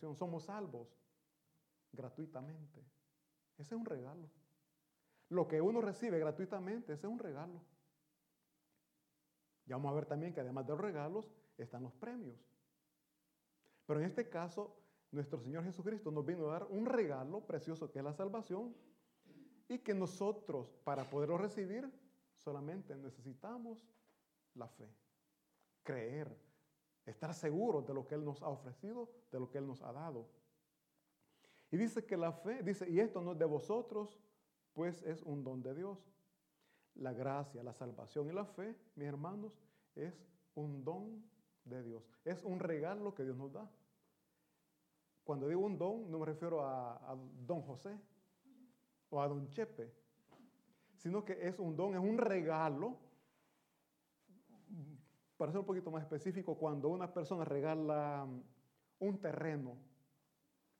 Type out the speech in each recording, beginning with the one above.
Somos salvos gratuitamente. Ese es un regalo. Lo que uno recibe gratuitamente, ese es un regalo. Ya vamos a ver también que además de los regalos están los premios. Pero en este caso, nuestro Señor Jesucristo nos vino a dar un regalo precioso que es la salvación y que nosotros, para poderlo recibir, solamente necesitamos la fe, creer, estar seguros de lo que Él nos ha ofrecido, de lo que Él nos ha dado. Y dice que la fe, dice, y esto no es de vosotros, pues es un don de Dios. La gracia, la salvación y la fe, mis hermanos, es un don de Dios. Es un regalo que Dios nos da. Cuando digo un don, no me refiero a, a don José o a don Chepe, sino que es un don, es un regalo. Para ser un poquito más específico, cuando una persona regala un terreno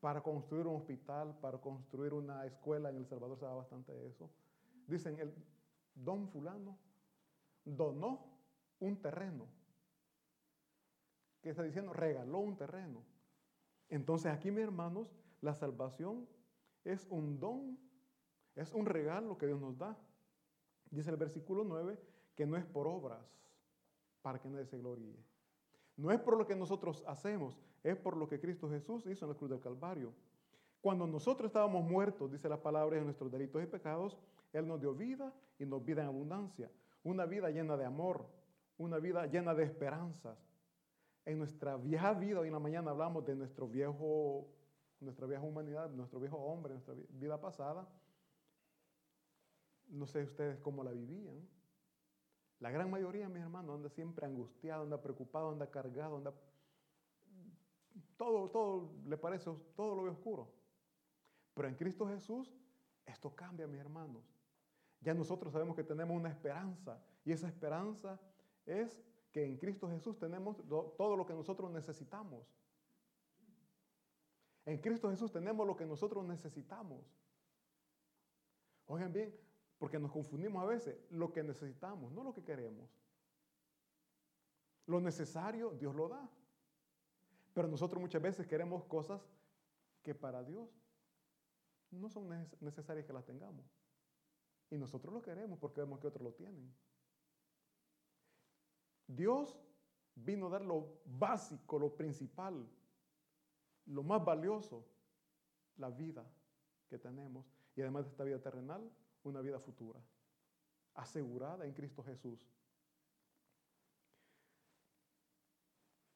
para construir un hospital, para construir una escuela, en El Salvador se da bastante eso, dicen, el don fulano donó un terreno. ¿Qué está diciendo? Regaló un terreno. Entonces aquí, mis hermanos, la salvación es un don, es un regalo que Dios nos da. Dice el versículo 9 que no es por obras para que nadie se gloríe. No es por lo que nosotros hacemos, es por lo que Cristo Jesús hizo en la cruz del Calvario. Cuando nosotros estábamos muertos, dice la palabra, en nuestros delitos y pecados, Él nos dio vida y nos vida en abundancia. Una vida llena de amor, una vida llena de esperanzas. En nuestra vieja vida, hoy en la mañana hablamos de nuestro viejo, nuestra vieja humanidad, nuestro viejo hombre, nuestra vida pasada. No sé ustedes cómo la vivían. La gran mayoría, mis hermanos, anda siempre angustiado, anda preocupado, anda cargado, anda... Todo, todo le parece, todo lo ve oscuro. Pero en Cristo Jesús, esto cambia, mis hermanos. Ya nosotros sabemos que tenemos una esperanza y esa esperanza es que en Cristo Jesús tenemos todo lo que nosotros necesitamos. En Cristo Jesús tenemos lo que nosotros necesitamos. Oigan bien, porque nos confundimos a veces lo que necesitamos, no lo que queremos. Lo necesario Dios lo da. Pero nosotros muchas veces queremos cosas que para Dios no son necesarias que las tengamos. Y nosotros lo queremos porque vemos que otros lo tienen. Dios vino a dar lo básico, lo principal, lo más valioso, la vida que tenemos. Y además de esta vida terrenal, una vida futura, asegurada en Cristo Jesús.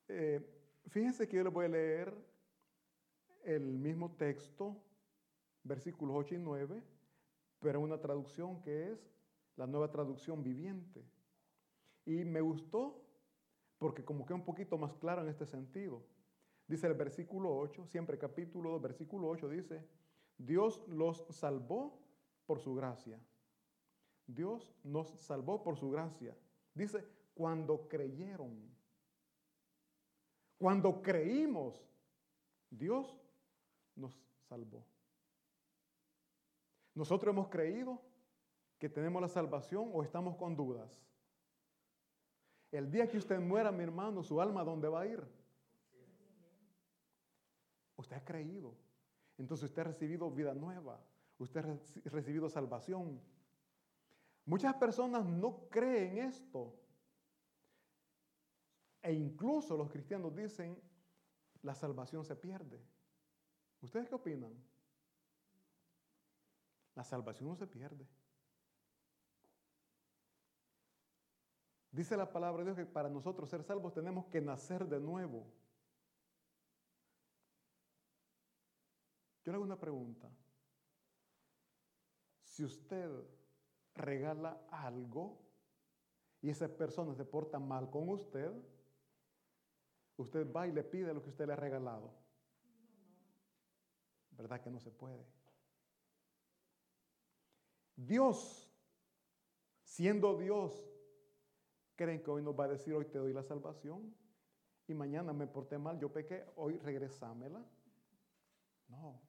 Eh, fíjense que yo les voy a leer el mismo texto, versículos 8 y 9, pero en una traducción que es la nueva traducción viviente. Y me gustó porque como que un poquito más claro en este sentido. Dice el versículo 8, siempre capítulo 2, versículo 8 dice, Dios los salvó por su gracia. Dios nos salvó por su gracia. Dice, cuando creyeron. Cuando creímos, Dios nos salvó. Nosotros hemos creído que tenemos la salvación o estamos con dudas. El día que usted muera, mi hermano, su alma, ¿dónde va a ir? Usted ha creído. Entonces usted ha recibido vida nueva. Usted ha recibido salvación. Muchas personas no creen esto. E incluso los cristianos dicen, la salvación se pierde. ¿Ustedes qué opinan? La salvación no se pierde. Dice la palabra de Dios que para nosotros ser salvos tenemos que nacer de nuevo. Yo le hago una pregunta. Si usted regala algo y esa persona se porta mal con usted, usted va y le pide lo que usted le ha regalado. ¿Verdad que no se puede? Dios, siendo Dios, ¿Creen que hoy nos va a decir, hoy te doy la salvación? Y mañana me porté mal, yo pequé, hoy regresámela. No.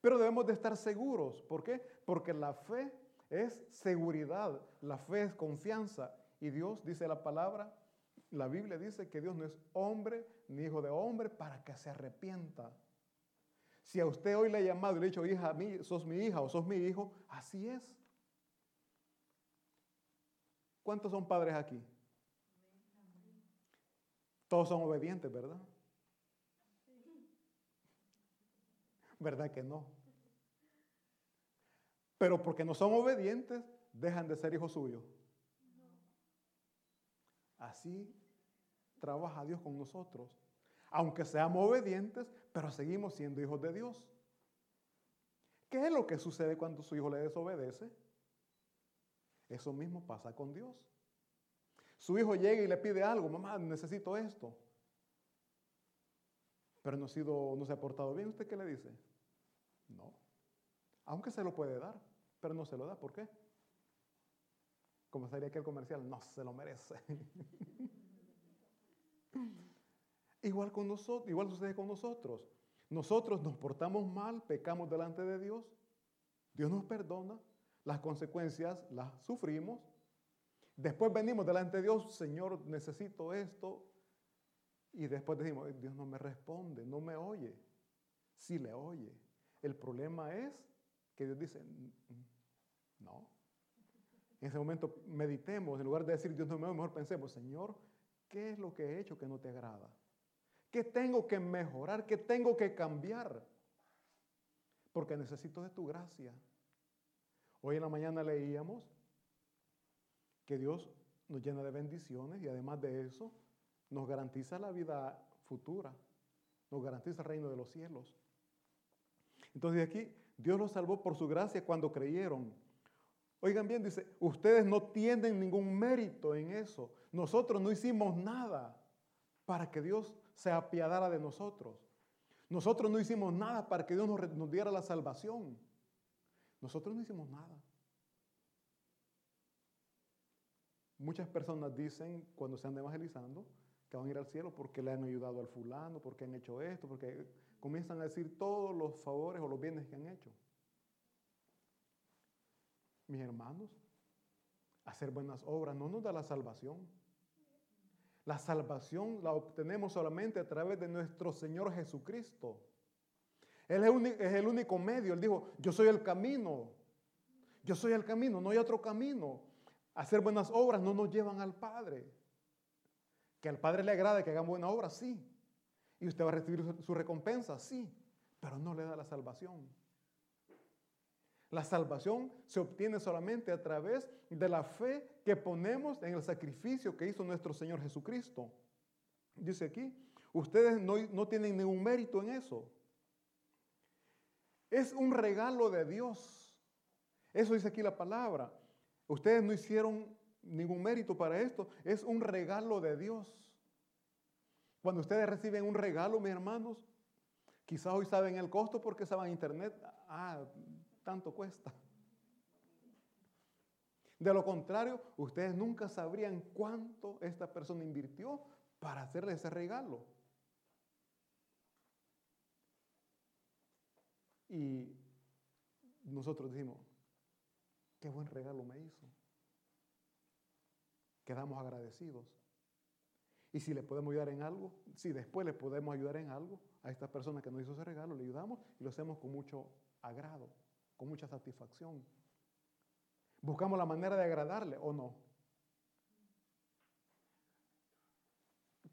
Pero debemos de estar seguros. ¿Por qué? Porque la fe es seguridad, la fe es confianza. Y Dios, dice la palabra, La Biblia dice que Dios no es hombre ni hijo de hombre para que se arrepienta. Si a usted hoy le ha llamado y le ha dicho, hija, sos mi hija o sos mi hijo, así es. ¿Cuántos son padres aquí? Todos son obedientes, ¿verdad? ¿Verdad que no? Pero porque no son obedientes, dejan de ser hijos suyos. Así trabaja Dios con nosotros. Aunque seamos obedientes, pero seguimos siendo hijos de Dios. ¿Qué es lo que sucede cuando su hijo le desobedece? Eso mismo pasa con Dios. Su hijo llega y le pide algo, mamá, necesito esto. Pero no, ha sido, no se ha portado bien. ¿Usted qué le dice? No. Aunque se lo puede dar, pero no se lo da. ¿Por qué? Como sería aquel comercial, no se lo merece. igual con nosotros, igual sucede con nosotros. Nosotros nos portamos mal, pecamos delante de Dios. Dios nos perdona, las consecuencias las sufrimos. Después venimos delante de Dios, Señor, necesito esto. Y después decimos, Dios no me responde, no me oye. Sí le oye. El problema es que Dios dice, no. En ese momento meditemos, en lugar de decir Dios no me mejor pensemos, Señor, ¿qué es lo que he hecho que no te agrada? ¿Qué tengo que mejorar? ¿Qué tengo que cambiar? Porque necesito de tu gracia. Hoy en la mañana leíamos que Dios nos llena de bendiciones y además de eso nos garantiza la vida futura, nos garantiza el reino de los cielos. Entonces aquí Dios los salvó por su gracia cuando creyeron. Oigan bien, dice, ustedes no tienen ningún mérito en eso. Nosotros no hicimos nada para que Dios se apiadara de nosotros. Nosotros no hicimos nada para que Dios nos, nos diera la salvación. Nosotros no hicimos nada. Muchas personas dicen cuando se andan evangelizando que van a ir al cielo porque le han ayudado al fulano, porque han hecho esto, porque comienzan a decir todos los favores o los bienes que han hecho. Mis hermanos, hacer buenas obras no nos da la salvación. La salvación la obtenemos solamente a través de nuestro Señor Jesucristo. Él es el único medio. Él dijo, yo soy el camino. Yo soy el camino, no hay otro camino. Hacer buenas obras no nos llevan al Padre. Que al Padre le agrade que hagan buenas obras, sí. Y usted va a recibir su recompensa, sí. Pero no le da la salvación. La salvación se obtiene solamente a través de la fe que ponemos en el sacrificio que hizo nuestro Señor Jesucristo. Dice aquí, ustedes no, no tienen ningún mérito en eso. Es un regalo de Dios. Eso dice aquí la palabra. Ustedes no hicieron ningún mérito para esto. Es un regalo de Dios. Cuando ustedes reciben un regalo, mis hermanos, quizás hoy saben el costo porque saben internet. Ah, tanto cuesta. De lo contrario, ustedes nunca sabrían cuánto esta persona invirtió para hacerle ese regalo. Y nosotros decimos, qué buen regalo me hizo. Quedamos agradecidos. Y si le podemos ayudar en algo, si después le podemos ayudar en algo a esta persona que nos hizo ese regalo, le ayudamos y lo hacemos con mucho agrado, con mucha satisfacción. Buscamos la manera de agradarle o no.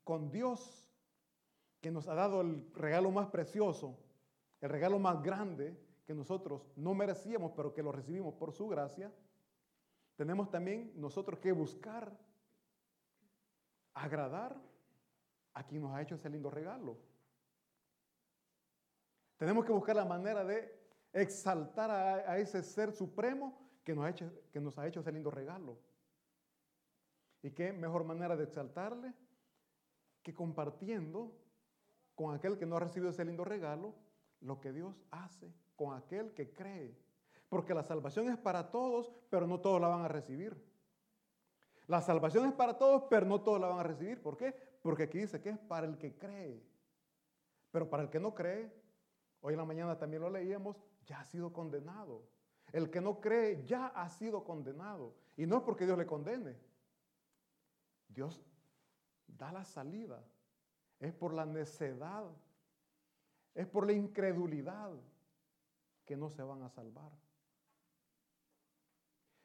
Con Dios, que nos ha dado el regalo más precioso, el regalo más grande que nosotros no merecíamos, pero que lo recibimos por su gracia, tenemos también nosotros que buscar agradar a quien nos ha hecho ese lindo regalo. Tenemos que buscar la manera de exaltar a, ese ser supremo que nos, ha hecho, que nos ha hecho ese lindo regalo. ¿Y qué mejor manera de exaltarle que compartiendo con aquel que no ha recibido ese lindo regalo lo que Dios hace con aquel que cree. Porque la salvación es para todos, pero no todos la van a recibir. La salvación es para todos, pero no todos la van a recibir. ¿Por qué? Porque aquí dice que es para el que cree. Pero para el que no cree, hoy en la mañana también lo leíamos, ya ha sido condenado. El que no cree ya ha sido condenado. Y no es porque Dios le condene. Dios da la salida. Es por la necedad, es por la incredulidad que no se van a salvar.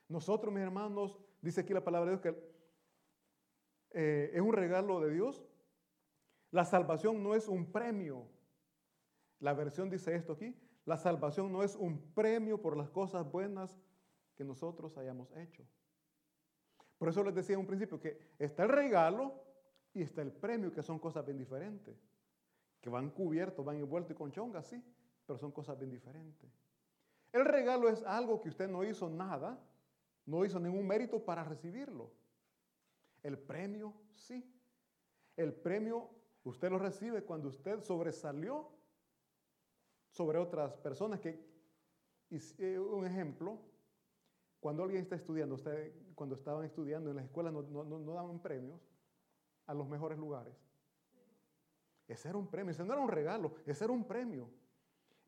Nosotros, mis hermanos, dice aquí la palabra de Dios que eh, es un regalo de Dios. La salvación no es un premio. La versión dice esto aquí. La salvación no es un premio por las cosas buenas que nosotros hayamos hecho. Por eso les decía en un principio que está el regalo y está el premio, que son cosas bien diferentes. Que van cubiertos, van envueltos y con chonga, sí, pero son cosas bien diferentes. El regalo es algo que usted no hizo nada, no hizo ningún mérito para recibirlo. El premio, sí. El premio usted lo recibe cuando usted sobresalió sobre otras personas que, eh, un ejemplo, cuando alguien está estudiando, usted, cuando estaban estudiando en las escuelas no, no daban premios a los mejores lugares. Ese era un premio, ese no era un regalo, ese era un premio.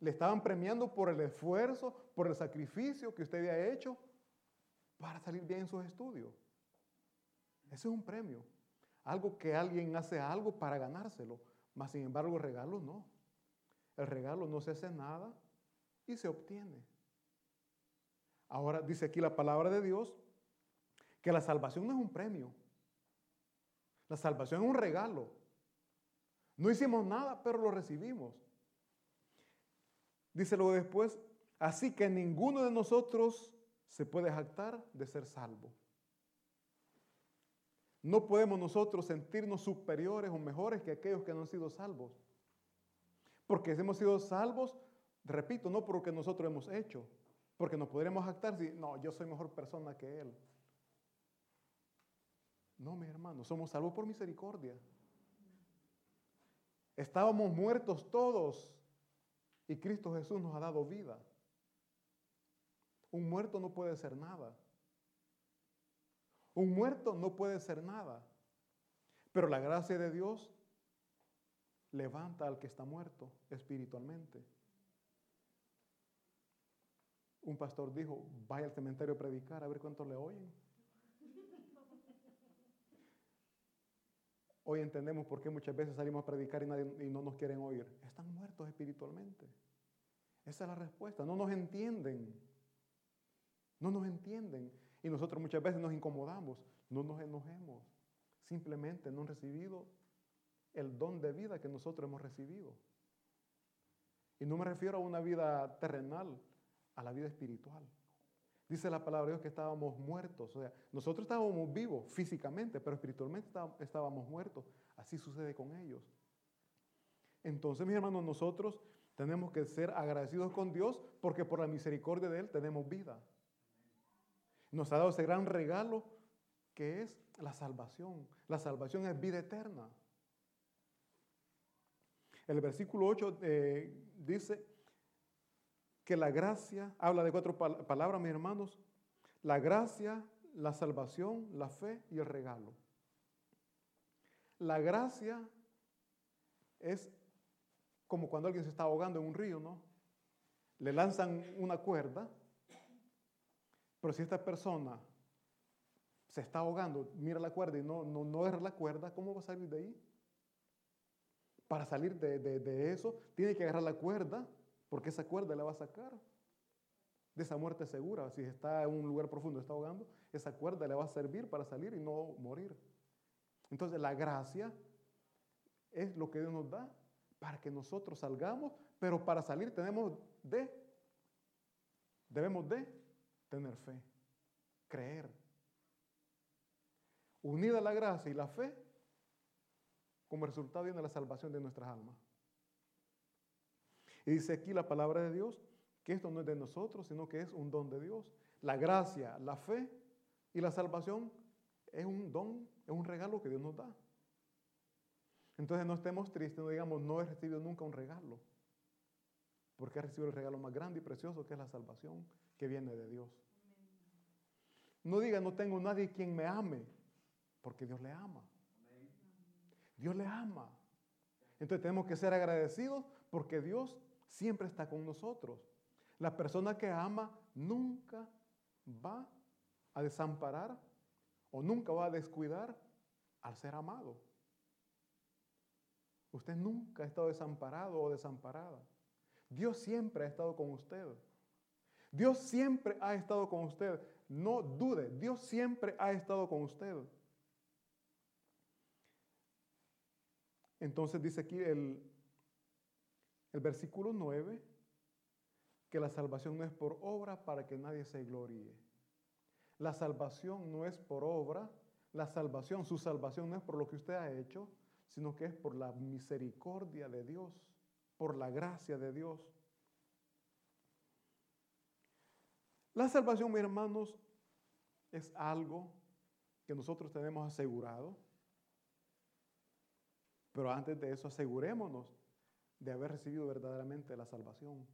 Le estaban premiando por el esfuerzo, por el sacrificio que usted había hecho para salir bien en sus estudios. Ese es un premio. Algo que alguien hace algo para ganárselo. Mas sin embargo el regalo no. El regalo no se hace nada y se obtiene. Ahora dice aquí la palabra de Dios que la salvación no es un premio. La salvación es un regalo. No hicimos nada, pero lo recibimos. Dice luego después, así que ninguno de nosotros se puede jactar de ser salvo. No podemos nosotros sentirnos superiores o mejores que aquellos que no han sido salvos. Porque hemos sido salvos, repito, no porque nosotros hemos hecho, porque nos podremos jactar si, no, yo soy mejor persona que Él. No, mis hermanos, somos salvos por misericordia. Estábamos muertos todos y Cristo Jesús nos ha dado vida. Un muerto no puede ser nada. Un muerto no puede ser nada. Pero la gracia de Dios levanta al que está muerto espiritualmente. Un pastor dijo, vaya al cementerio a predicar a ver cuántos le oyen. Hoy entendemos por qué muchas veces salimos a predicar y, y no nos quieren oír. Están muertos espiritualmente. Esa es la respuesta. No nos entienden. No nos entienden. Y nosotros muchas veces nos incomodamos. No nos enojemos. Simplemente no han recibido el don de vida que nosotros hemos recibido. Y no me refiero a una vida terrenal, a la vida espiritual. Dice la palabra de Dios que estábamos muertos. O sea, nosotros estábamos vivos físicamente, pero espiritualmente estábamos muertos. Así sucede con ellos. Entonces, mis hermanos, nosotros tenemos que ser agradecidos con Dios porque por la misericordia de Él tenemos vida. Nos ha dado ese gran regalo que es la salvación. La salvación es vida eterna. El versículo 8 eh, dice, que la gracia, habla de cuatro palabras, mis hermanos, la gracia, la salvación, la fe y el regalo. La gracia es como cuando alguien se está ahogando en un río, ¿no? Le lanzan una cuerda, pero si esta persona se está ahogando, mira la cuerda y no, no, no es la cuerda, ¿cómo va a salir de ahí? Para salir de, de eso, tiene que agarrar la cuerda porque esa cuerda la va a sacar de esa muerte segura. Si está en un lugar profundo, está ahogando, esa cuerda le va a servir para salir y no morir. Entonces la gracia es lo que Dios nos da para que nosotros salgamos, pero para salir tenemos de, debemos de tener fe, creer. Unida la gracia y la fe, como resultado viene la salvación de nuestras almas. Y dice aquí la palabra de Dios que esto no es de nosotros, sino que es un don de Dios. La gracia, la fe y la salvación es un don, es un regalo que Dios nos da. Entonces no estemos tristes, no digamos, no he recibido nunca un regalo, porque he recibido el regalo más grande y precioso que es la salvación que viene de Dios. No diga, no tengo nadie quien me ame, porque Dios le ama. Dios le ama. Entonces tenemos que ser agradecidos porque Dios siempre está con nosotros. La persona que ama nunca va a desamparar o nunca va a descuidar al ser amado. Usted nunca ha estado desamparado o desamparada. Dios siempre ha estado con usted. Dios siempre ha estado con usted. No dude, Dios siempre ha estado con usted. Entonces dice aquí el, el versículo 9, que la salvación no es por obra para que nadie se gloríe. La salvación no es por obra, la salvación, su salvación no es por lo que usted ha hecho, sino que es por la misericordia de Dios, por la gracia de Dios. La salvación, mis hermanos, es algo que nosotros tenemos asegurado. Pero antes de eso, asegurémonos de haber recibido verdaderamente la salvación.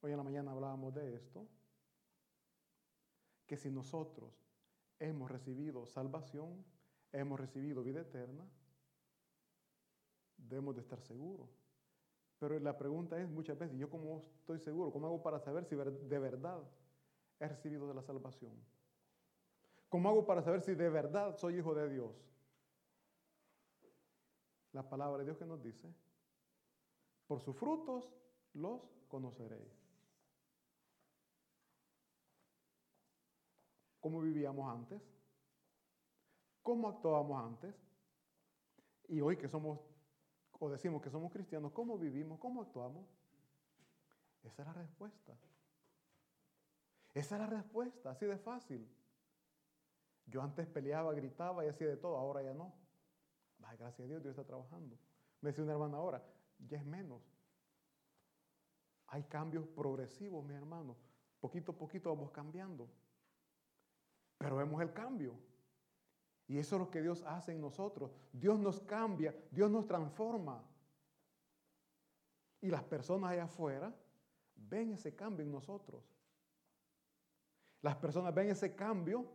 Hoy en la mañana hablábamos de esto, que si nosotros hemos recibido salvación, hemos recibido vida eterna, debemos de estar seguros. Pero la pregunta es muchas veces, ¿yo cómo estoy seguro? ¿Cómo hago para saber si de verdad he recibido de la salvación? ¿Cómo hago para saber si de verdad soy hijo de Dios? La palabra de Dios que nos dice, por sus frutos los conoceréis. ¿Cómo vivíamos antes? ¿Cómo actuábamos antes? Y hoy que somos, o decimos que somos cristianos, ¿cómo vivimos? ¿Cómo actuamos? Esa es la respuesta. Esa es la respuesta, así de fácil. Yo antes peleaba, gritaba y hacía de todo, ahora ya no. gracias a Dios, Dios está trabajando. Me decía una hermana ahora, ya es menos. Hay cambios progresivos, mi hermano. Poquito a poquito vamos cambiando. Pero vemos el cambio. Y eso es lo que Dios hace en nosotros. Dios nos cambia, Dios nos transforma. Y las personas allá afuera ven ese cambio en nosotros. Las personas ven ese cambio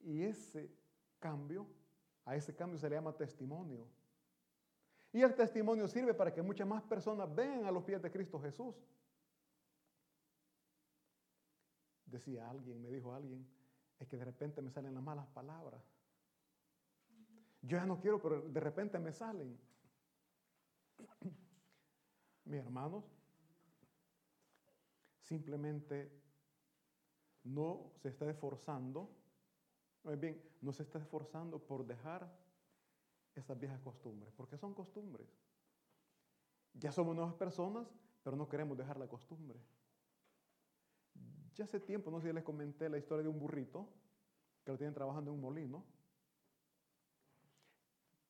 y ese cambio, a ese cambio se le llama testimonio. Y el testimonio sirve para que muchas más personas vean a los pies de Cristo Jesús. Decía alguien, me dijo alguien, es que de repente me salen las malas palabras. Yo ya no quiero, pero de repente me salen. Mis hermanos, simplemente no se está esforzando bien, no se está esforzando por dejar esas viejas costumbres, porque son costumbres. Ya somos nuevas personas, pero no queremos dejar la costumbre. Ya hace tiempo, no sé si les comenté la historia de un burrito que lo tienen trabajando en un molino.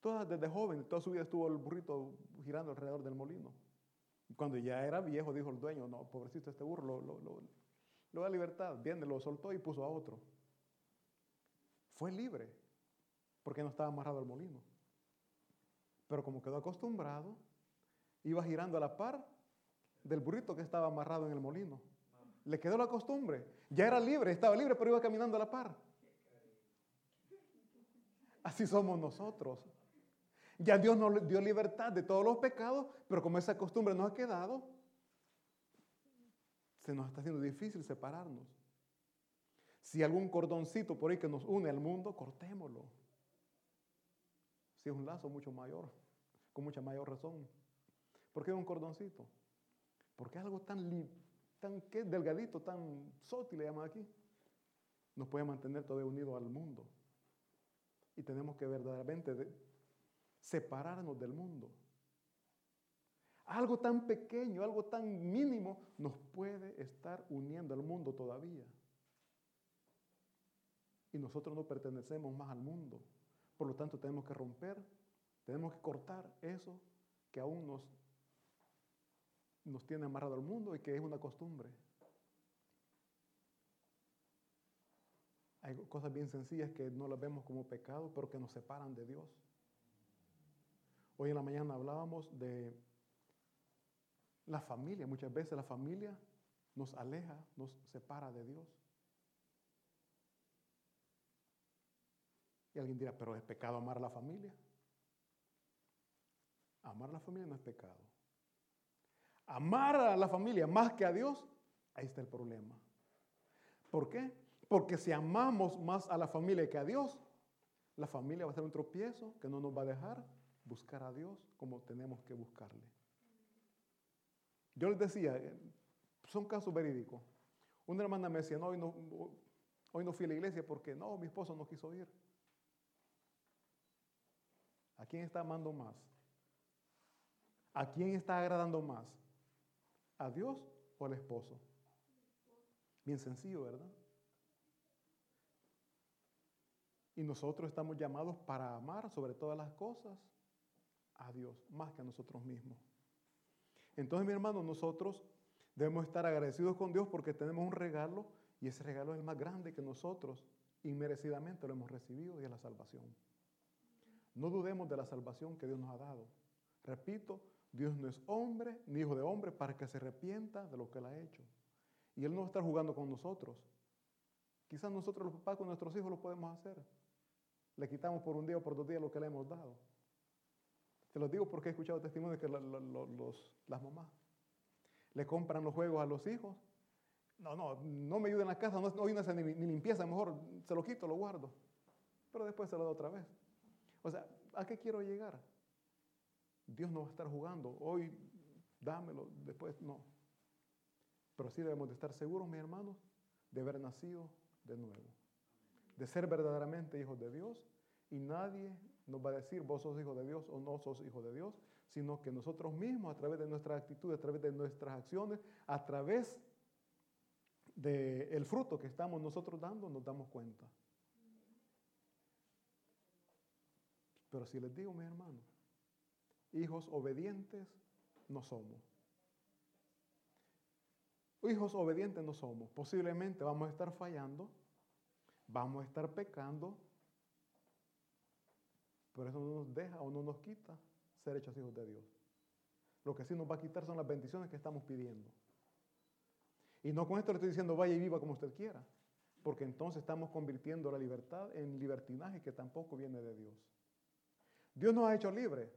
Toda, desde joven, toda su vida estuvo el burrito girando alrededor del molino. Cuando ya era viejo, dijo el dueño, no, pobrecito este burro, lo, lo da libertad. Viene, lo soltó y puso a otro. Fue libre, porque no estaba amarrado al molino. Pero como quedó acostumbrado, iba girando a la par del burrito que estaba amarrado en el molino. Le quedó la costumbre. Ya era libre, estaba libre, pero iba caminando a la par. Así somos nosotros. Ya Dios nos dio libertad de todos los pecados, pero como esa costumbre nos ha quedado, se nos está haciendo difícil separarnos. Si algún cordoncito por ahí que nos une al mundo, cortémoslo. Si es un lazo mucho mayor, con mucha mayor razón. ¿Por qué un cordoncito? Porque algo tan, tan delgadito, tan sótil, le llaman aquí. Nos puede mantener todavía unidos al mundo. Y tenemos que verdaderamente separarnos del mundo. Algo tan pequeño, algo tan mínimo, nos puede estar uniendo al mundo todavía y nosotros no pertenecemos más al mundo. Por lo tanto, tenemos que romper, tenemos que cortar eso que aún nos, nos tiene amarrado al mundo y que es una costumbre. Hay cosas bien sencillas que no las vemos como pecado, pero que nos separan de Dios. Hoy en la mañana hablábamos de la familia. Muchas veces la familia nos aleja, nos separa de Dios. Y alguien dirá, pero ¿es pecado amar a la familia? Amar a la familia no es pecado. Amar a la familia más que a Dios, ahí está el problema. ¿Por qué? Porque si amamos más a la familia que a Dios, la familia va a ser un tropiezo que no nos va a dejar buscar a Dios como tenemos que buscarle. Yo les decía, eh, son casos verídicos. Una hermana me decía, no, hoy no, hoy no fui a la iglesia porque no, mi esposo no quiso ir. ¿A quién está amando más? ¿A quién está agradando más? ¿A Dios o al esposo? Bien sencillo, ¿verdad? Y nosotros estamos llamados para amar sobre todas las cosas a Dios, más que a nosotros mismos. Entonces, mi hermano, nosotros debemos estar agradecidos con Dios porque tenemos un regalo y ese regalo es el más grande que nosotros inmerecidamente lo hemos recibido y es la salvación. No dudemos de la salvación que Dios nos ha dado. Repito, Dios no es hombre ni hijo de hombre para que se arrepienta de lo que Él ha hecho. Y Él no va a estar jugando con nosotros. Quizás nosotros los papás con nuestros hijos lo podemos hacer. Le quitamos por un día o por dos días lo que le hemos dado. Te lo digo porque he escuchado testimonios de que las mamás le compran los juegos a los hijos. No, no, no me ayuda en la casa, no, no ni, ni, limpieza, mejor se lo quito, lo guardo. Pero después se lo da otra vez. O sea, ¿a qué quiero llegar? Dios no va a estar jugando. Hoy dámelo, después no. Pero sí debemos de estar seguros, mis hermanos, de haber nacido de nuevo. De ser verdaderamente hijos de Dios. Y nadie nos va a decir, vos sos hijo de Dios o no sos hijo de Dios, sino que nosotros mismos, a través de nuestra actitud, a través de nuestras acciones, a través del fruto que estamos nosotros dando, nos damos cuenta. Pero si les digo, mis hermanos, hijos obedientes no somos. Hijos obedientes no somos. Posiblemente vamos a estar fallando, vamos a estar pecando, pero eso no nos deja o no nos quita ser hechos hijos de Dios. Lo que sí nos va a quitar son las bendiciones que estamos pidiendo. Y no con esto le estoy diciendo vaya y viva como usted quiera, porque entonces estamos convirtiendo la libertad en libertinaje que tampoco viene de Dios. Dios nos ha hecho libres.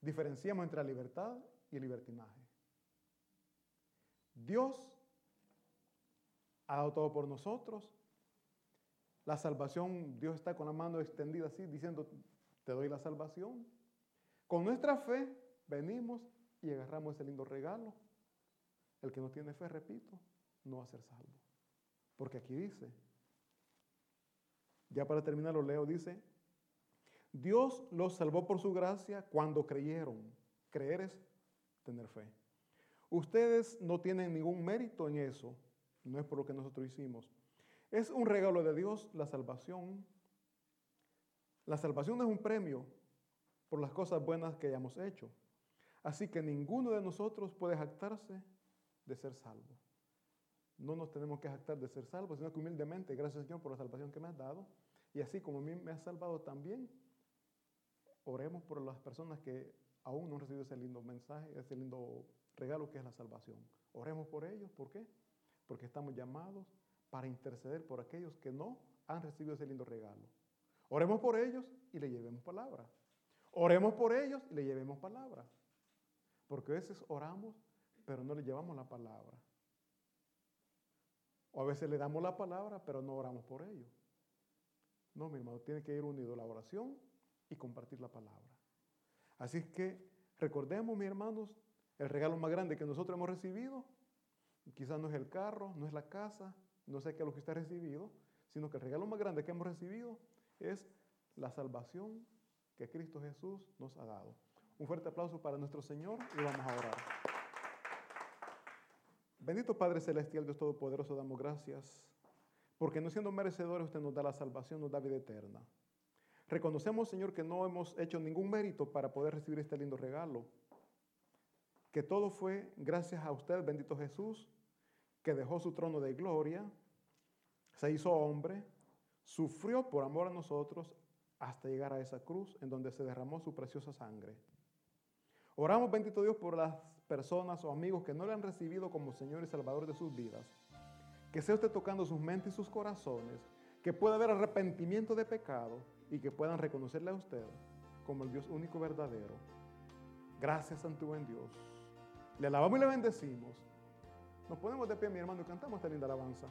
Diferenciamos entre la libertad y el libertinaje. Dios ha dado todo por nosotros. La salvación, Dios está con la mano extendida así, diciendo, te doy la salvación. Con nuestra fe venimos y agarramos ese lindo regalo. El que no tiene fe, repito, no va a ser salvo. Porque aquí dice, ya para terminar lo leo, dice, Dios los salvó por su gracia cuando creyeron. Creer es tener fe. Ustedes no tienen ningún mérito en eso. No es por lo que nosotros hicimos. Es un regalo de Dios la salvación. La salvación es un premio por las cosas buenas que hayamos hecho. Así que ninguno de nosotros puede jactarse de ser salvo. No nos tenemos que jactar de ser salvos, sino que humildemente, gracias Señor por la salvación que me has dado. Y así como a mí me has salvado también, oremos por las personas que aún no han recibido ese lindo mensaje, ese lindo regalo que es la salvación. Oremos por ellos, ¿por qué? Porque estamos llamados para interceder por aquellos que no han recibido ese lindo regalo. Oremos por ellos y le llevemos palabra. Oremos por ellos y le llevemos palabra. Porque a veces oramos, pero no le llevamos la palabra. O a veces le damos la palabra, pero no oramos por ellos. No, mi hermano, tiene que ir unido la oración y compartir la palabra. Así es que recordemos, mis hermanos, el regalo más grande que nosotros hemos recibido, quizás no es el carro, no es la casa, no sé qué es lo que usted ha recibido, sino que el regalo más grande que hemos recibido es la salvación que Cristo Jesús nos ha dado. Un fuerte aplauso para nuestro Señor y vamos a orar. Bendito Padre Celestial, Dios Todopoderoso, damos gracias, porque no siendo merecedores usted nos da la salvación, nos da vida eterna. Reconocemos, Señor, que no hemos hecho ningún mérito para poder recibir este lindo regalo, que todo fue gracias a usted, bendito Jesús, que dejó su trono de gloria, se hizo hombre, sufrió por amor a nosotros hasta llegar a esa cruz en donde se derramó su preciosa sangre. Oramos, bendito Dios, por las personas o amigos que no le han recibido como Señor y Salvador de sus vidas. Que sea usted tocando sus mentes y sus corazones, que pueda haber arrepentimiento de pecado y que puedan reconocerle a usted como el Dios único verdadero. Gracias, Santo buen Dios. Le alabamos y le bendecimos. Nos ponemos de pie, mi hermano, y cantamos esta linda alabanza.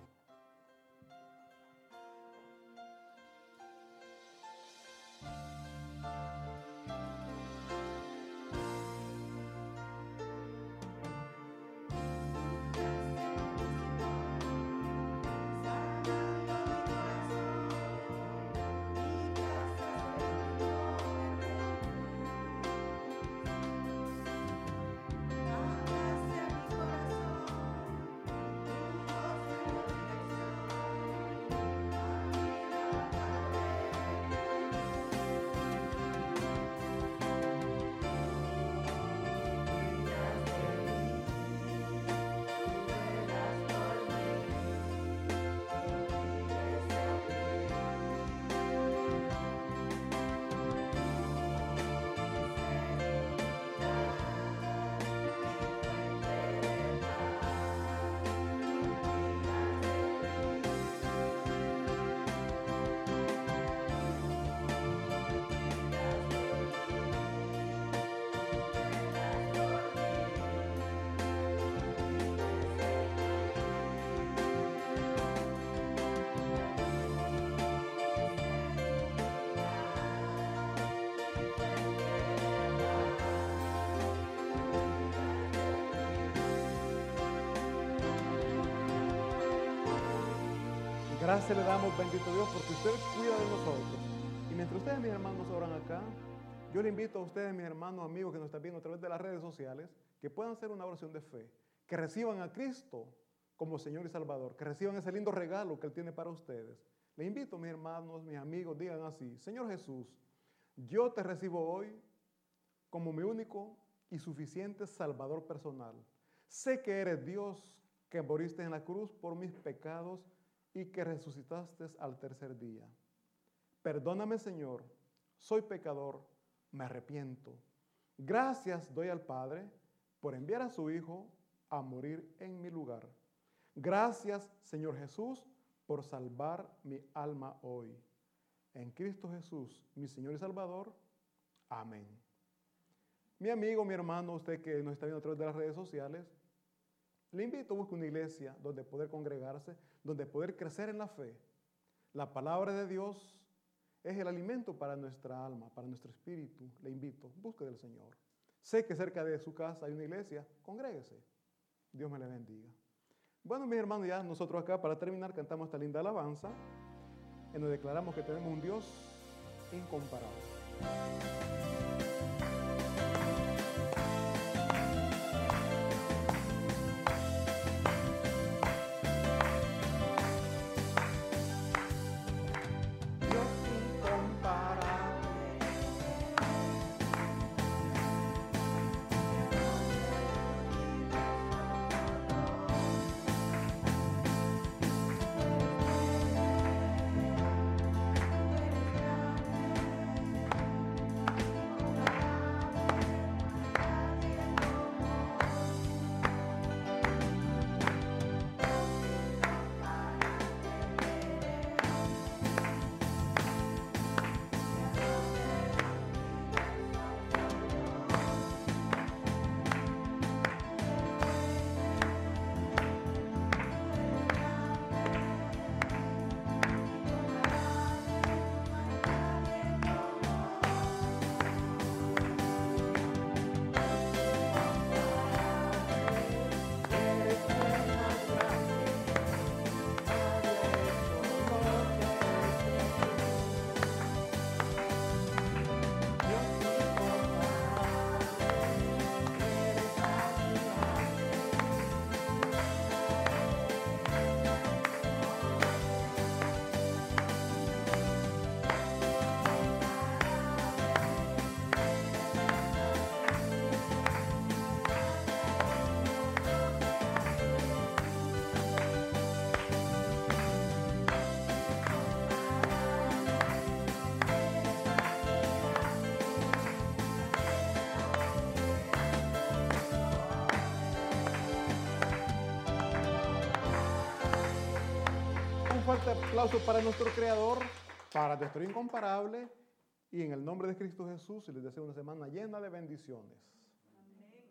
Gracias le damos, bendito Dios, porque usted cuida de nosotros. Y mientras ustedes, mis hermanos, oran acá, yo le invito a ustedes, mis hermanos, amigos que nos están viendo a través de las redes sociales, que puedan hacer una oración de fe, que reciban a Cristo como Señor y Salvador, que reciban ese lindo regalo que Él tiene para ustedes. Le invito, mis hermanos, mis amigos, digan así, Señor Jesús, yo te recibo hoy como mi único y suficiente Salvador personal. Sé que eres Dios, que moriste en la cruz por mis pecados y que resucitaste al tercer día. Perdóname, Señor, soy pecador, me arrepiento. Gracias doy al Padre por enviar a su Hijo a morir en mi lugar. Gracias, Señor Jesús, por salvar mi alma hoy. En Cristo Jesús, mi Señor y Salvador. Amén. Mi amigo, mi hermano, usted que nos está viendo a través de las redes sociales, le invito a buscar una iglesia donde poder congregarse, donde poder crecer en la fe. La palabra de Dios es el alimento para nuestra alma, para nuestro espíritu. Le invito, busque del Señor. Sé que cerca de su casa hay una iglesia, congréguese. Dios me le bendiga. Bueno, mis hermanos, ya nosotros acá para terminar cantamos esta linda alabanza en donde declaramos que tenemos un Dios incomparable. Aplauso para nuestro Creador, para nuestro incomparable. Y en el nombre de Cristo Jesús, les deseo una semana llena de bendiciones.